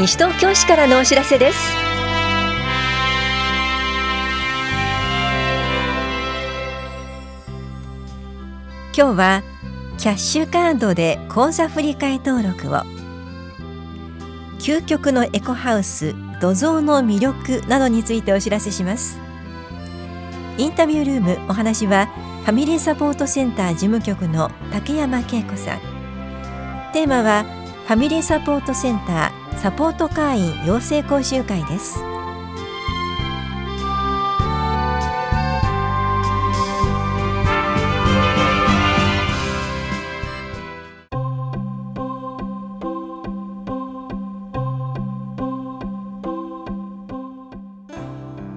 西東京市からのお知らせです。今日はキャッシュカードで口座振替登録を。究極のエコハウス土蔵の魅力などについてお知らせします。インタビュールームお話はファミリーサポートセンター事務局の竹山恵子さん。テーマはファミリーサポートセンターサポート会員養成講習会です。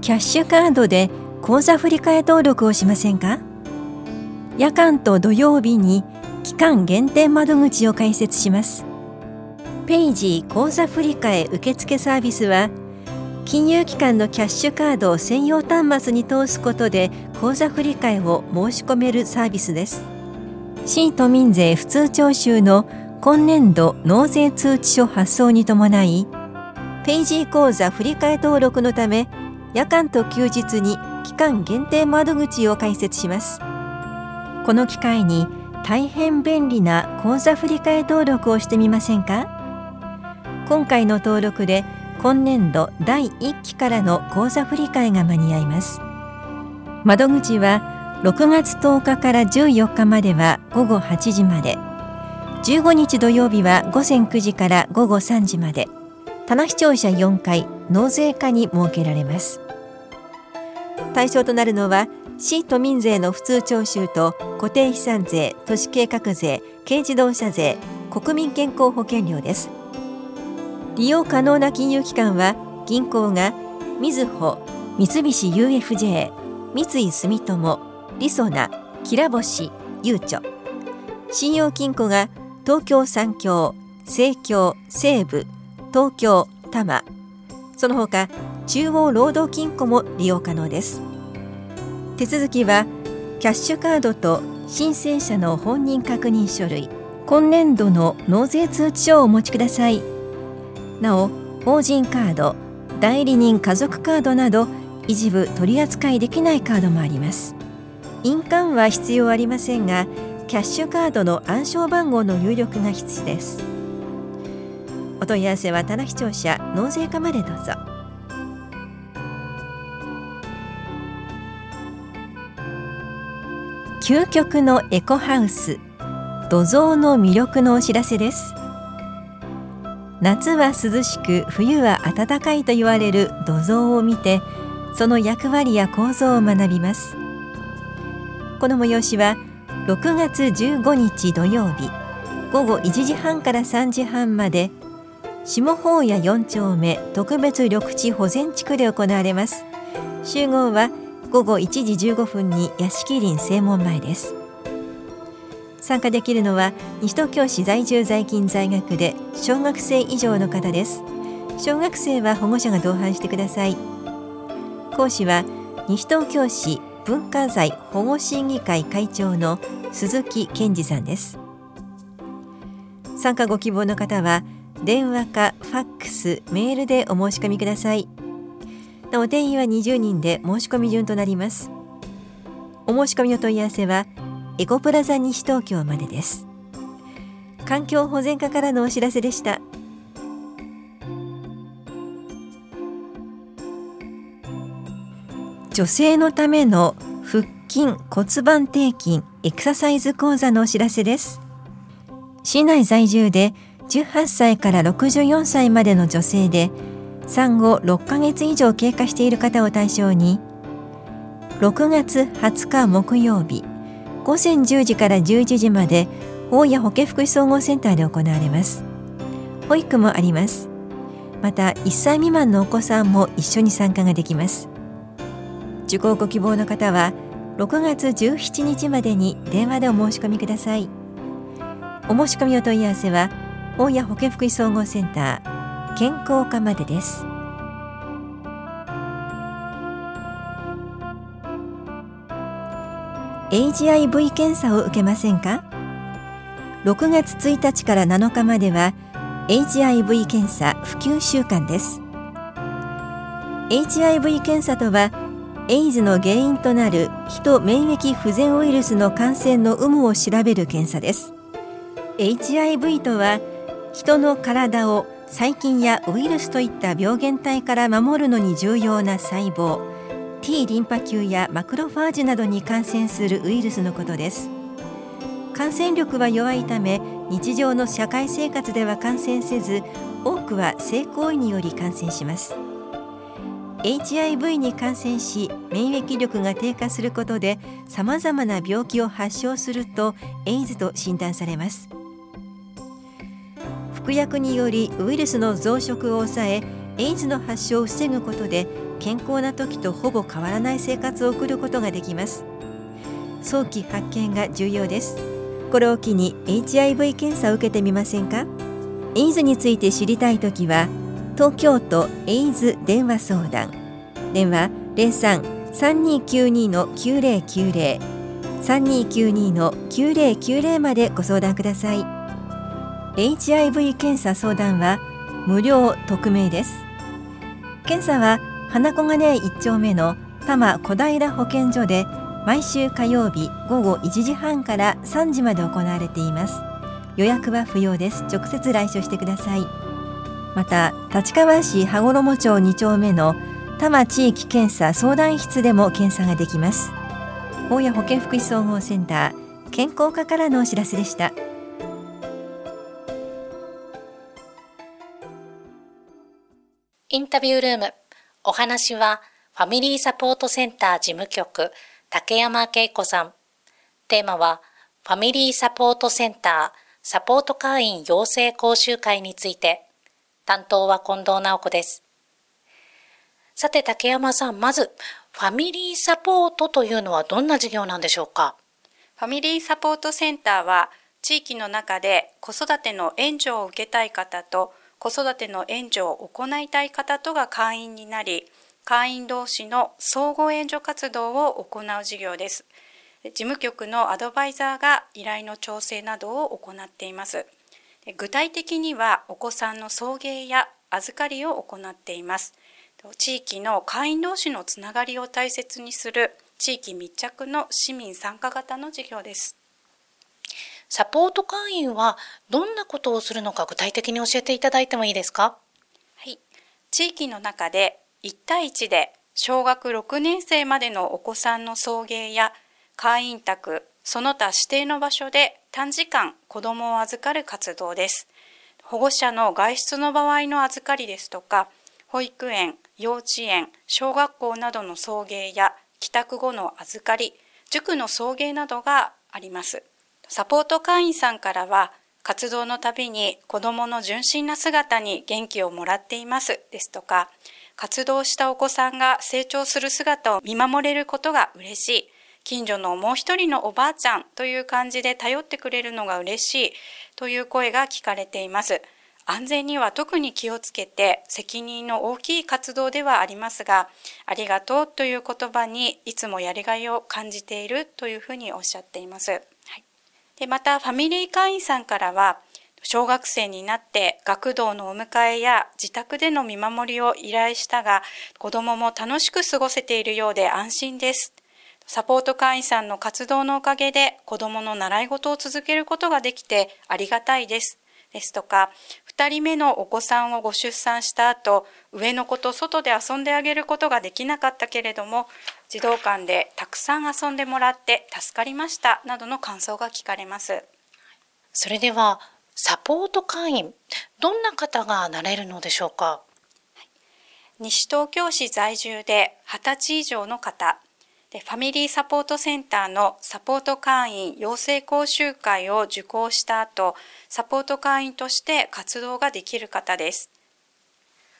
キャッシュカードで口座振替登録をしませんか？夜間と土曜日に期間限定窓口を開設します。ペイジー口座振替受付サービスは金融機関のキャッシュカードを専用端末に通すことで口座振替を申し込めるサービスです。市都民税普通徴収の今年度納税通知書発送に伴いペイジー口座振替登録のため夜間と休日に期間限定窓口を開設します。この機会に大変便利な口座振替登録をしてみませんか？今回の登録で今年度第1期からの口座振替が間に合います。窓口は6月10日から14日までは午後8時まで。15日土曜日は午前9時から午後3時まで。棚視聴者4回納税課に設けられます。対象となるのは市都民税の普通徴収と固定資産税都市計画税軽自動車税国民健康保険料です。利用可能な金融機関は銀行がみずほ三菱 UFJ 三井住友りそなきらぼしゆうちょ。信用金庫が東京三協西京西部東京多摩。その他中央労働金庫も利用可能です。手続きはキャッシュカードと申請者の本人確認書類今年度の納税通知書をお持ちください。なお法人カード代理人家族カードなど一部取り扱いできないカードもあります。印鑑は必要ありませんがキャッシュカードの暗証番号の入力が必須です。お問い合わせは棚視聴者納税課までどうぞ。究極のエコハウス土蔵の魅力のお知らせです。夏は涼しく冬は暖かいと言われる土蔵を見てその役割や構造を学びます。この催しは6月15日土曜日午後1時半から3時半まで下法屋4丁目特別緑地保全地区で行われます。集合は午後1時15分に屋敷林正門前です。参加できるのは西東京市在住在勤在学で小学生以上の方です。小学生は保護者が同伴してください。講師は西東京市文化財保護審議会会長の鈴木健二さんです。参加ご希望の方は電話かファックスメールでお申し込みください。なお定員は20人で申し込み順となります。お申し込みの問い合わせはエコプラザ西東京までです。環境保全課からのお知らせでした。女性のための腹筋骨盤底筋エクササイズ講座のお知らせです。市内在住で18歳から64歳までの女性で産後6ヶ月以上経過している方を対象に6月20日木曜日午前10時から11時まで大谷保健福祉総合センターで行われます。保育もあります。また1歳未満のお子さんも一緒に参加ができます。受講ご希望の方は6月17日までに電話でお申し込みください。お申し込みお問い合わせは大谷保健福祉総合センター健康課までです。HIV 検査を受けませんか？6月1日から7日までは HIV 検査普及週間です。HIV 検査とはエイズの原因となる人免疫不全ウイルスの感染の有無を調べる検査です。HIV とは人の体を細菌やウイルスといった病原体から守るのに重要な細胞。T リンパ球やマクロファージなどに感染するウイルスのことです。感染力は弱いため日常の社会生活では感染せず多くは性行為により感染します。HIV に感染し免疫力が低下することでさまざまな病気を発症するとエイズと診断されます。服薬によりウイルスの増殖を抑えエイズの発症を防ぐことで健康な時とほぼ変わらない生活を送ることができます。早期発見が重要です。これを機に HIV 検査を受けてみませんか？エイズについて知りたいときは東京都エイズ電話相談。電話03-3292-9090 3292の9090までご相談ください。HIV 検査相談は無料匿名です。検査は花小金井1丁目の多摩小平保健所で毎週火曜日午後1時半から3時まで行われています。予約は不要です。直接来所してください。また立川市羽衣町2丁目の多摩地域検査相談室でも検査ができます。大谷保健福祉総合センター健康課からのお知らせでした。インタビュールーム。お話はファミリーサポートセンター事務局竹山恵子さん。テーマはファミリーサポートセンターサポート会員養成講習会について。担当は近藤直子です。さて竹山さん、まずファミリーサポートというのはどんな事業なんでしょうか？ファミリーサポートセンターは地域の中で子育ての援助を受けたい方と子育ての援助を行いたい方とが会員になり、会員同士の相互援助活動を行う事業です。事務局のアドバイザーが依頼の調整などを行っています。具体的にはお子さんの送迎や預かりを行っています地域の会員同士のつながりを大切にする地域密着の市民参加型の事業ですサポート会員はどんなことをするのか具体的に教えていただいてもいいですか？はい地域の中で1対1で小学6年生までのお子さんの送迎や会員宅その他指定の場所で短時間子どもを預かる活動です。保護者の外出の場合の預かりですとか、保育園、幼稚園、小学校などの送迎や帰宅後の預かり、塾の送迎などがあります。サポート会員さんからは、活動のたびに子どもの純真な姿に元気をもらっていますですとか、活動したお子さんが成長する姿を見守れることが嬉しい。近所のもう一人のおばあちゃんという感じで頼ってくれるのが嬉しいという声が聞かれています。安全には特に気をつけて責任の大きい活動ではありますが、ありがとうという言葉にいつもやりがいを感じているというふうにおっしゃっています。でまた、ファミリー会員さんからは、小学生になって学童のお迎えや自宅での見守りを依頼したが、子どもも楽しく過ごせているようで安心です。サポート会員さんの活動のおかげで子どもの習い事を続けることができてありがたいです。ですとか、2人目のお子さんをご出産した後、上の子と外で遊んであげることができなかったけれども、児童館でたくさん遊んでもらって助かりましたなどの感想が聞かれます。それでは、サポート会員、どんな方がなれるのでしょうか？西東京市在住で20歳以上の方、でファミリーサポートセンターのサポート会員養成講習会を受講した後、サポート会員として活動ができる方です。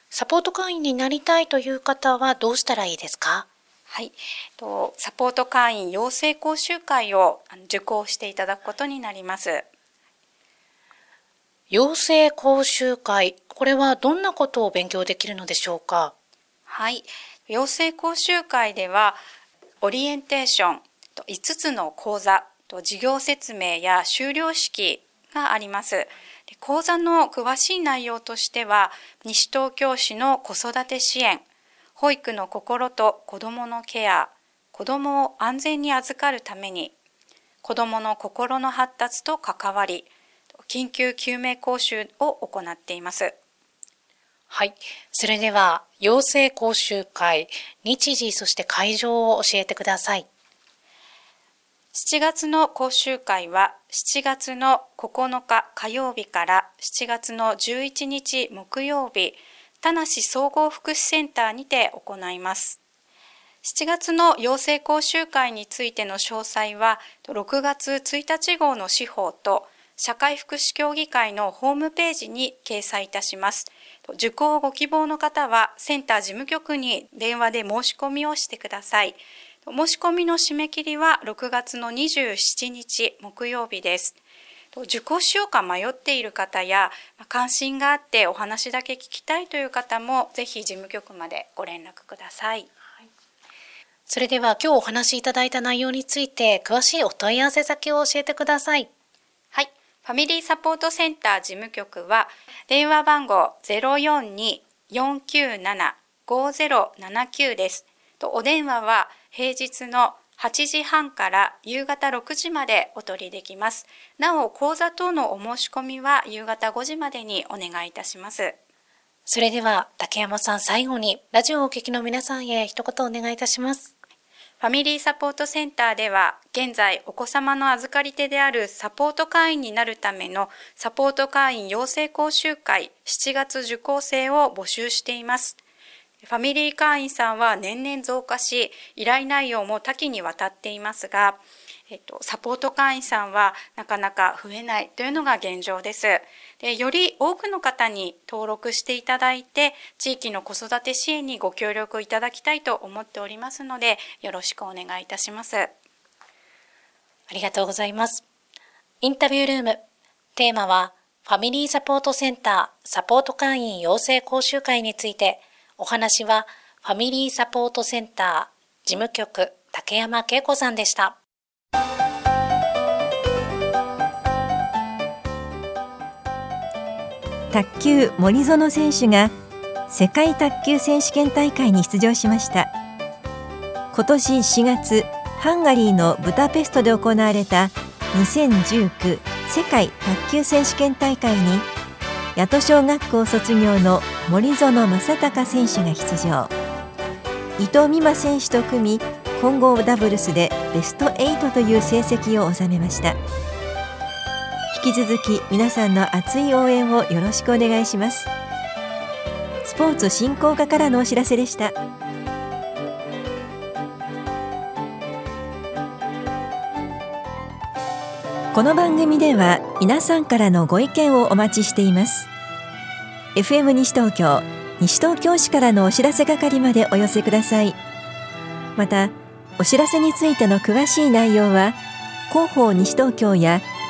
サポート会員になりたいという方はどうしたらいいですか？はい、とサポート会員養成講習会を受講していただくことになります。養成講習会、これはどんなことを勉強できるのでしょうか？はい、養成講習会ではオリエンテーション5つの講座事業説明や修了式があります講座の詳しい内容としては、西東京市の子育て支援、保育の心と子どものケア、子どもを安全に預かるために、子どもの心の発達と関わり、緊急救命講習を行っています。はい。それでは、養成講習会、日時、そして会場を教えてください。7月の講習会は7月の9日火曜日から7月の11日木曜日、田梨総合福祉センターにて行います。7月の養成講習会についての詳細は、6月1日号の司法と社会福祉協議会のホームページに掲載いたします。受講をご希望の方は、センター事務局に電話で申し込みをしてください。申し込みの締め切りは6月の27日木曜日です。受講しようか迷っている方や関心があってお話だけ聞きたいという方もぜひ事務局までご連絡ください。それでは今日お話しいただいた内容について詳しいお問い合わせ先を教えてください。ファミリーサポートセンター事務局は電話番号042-497-5079です。とお電話は平日の8時半から夕方6時までお取りできます。なお、講座等のお申し込みは夕方5時までにお願いいたします。それでは、竹山さん最後に、ラジオをお聞きの皆さんへ一言お願いいたします。ファミリーサポートセンターでは、現在お子様の預かり手であるサポート会員になるためのサポート会員養成講習会7月受講生を募集しています。ファミリー会員さんは年々増加し、依頼内容も多岐にわたっていますが、えっと、サポート会員さんはなかなか増えないというのが現状です。でより多くの方に登録していただいて、地域の子育て支援にご協力いただきたいと思っておりますので、よろしくお願いいたします。ありがとうございます。インタビュールーム。テーマは、ファミリーサポートセンターサポート会員養成講習会について、お話はファミリーサポートセンター事務局竹山恵子さんでした。卓球森園選手が世界卓球選手権大会に出場しました。今年4月ハンガリーのブダペストで行われた2019世界卓球選手権大会に八戸小学校卒業の森園正孝選手が出場。伊藤美誠選手と組み混合ダブルスでベスト8という成績を収めました。引き続き皆さんの熱い応援をよろしくお願いします。スポーツ振興課からのお知らせでした。この番組では皆さんからのご意見をお待ちしています。FM 西東京西東京市からのお知らせ係までお寄せください。またお知らせについての詳しい内容は広報西東京や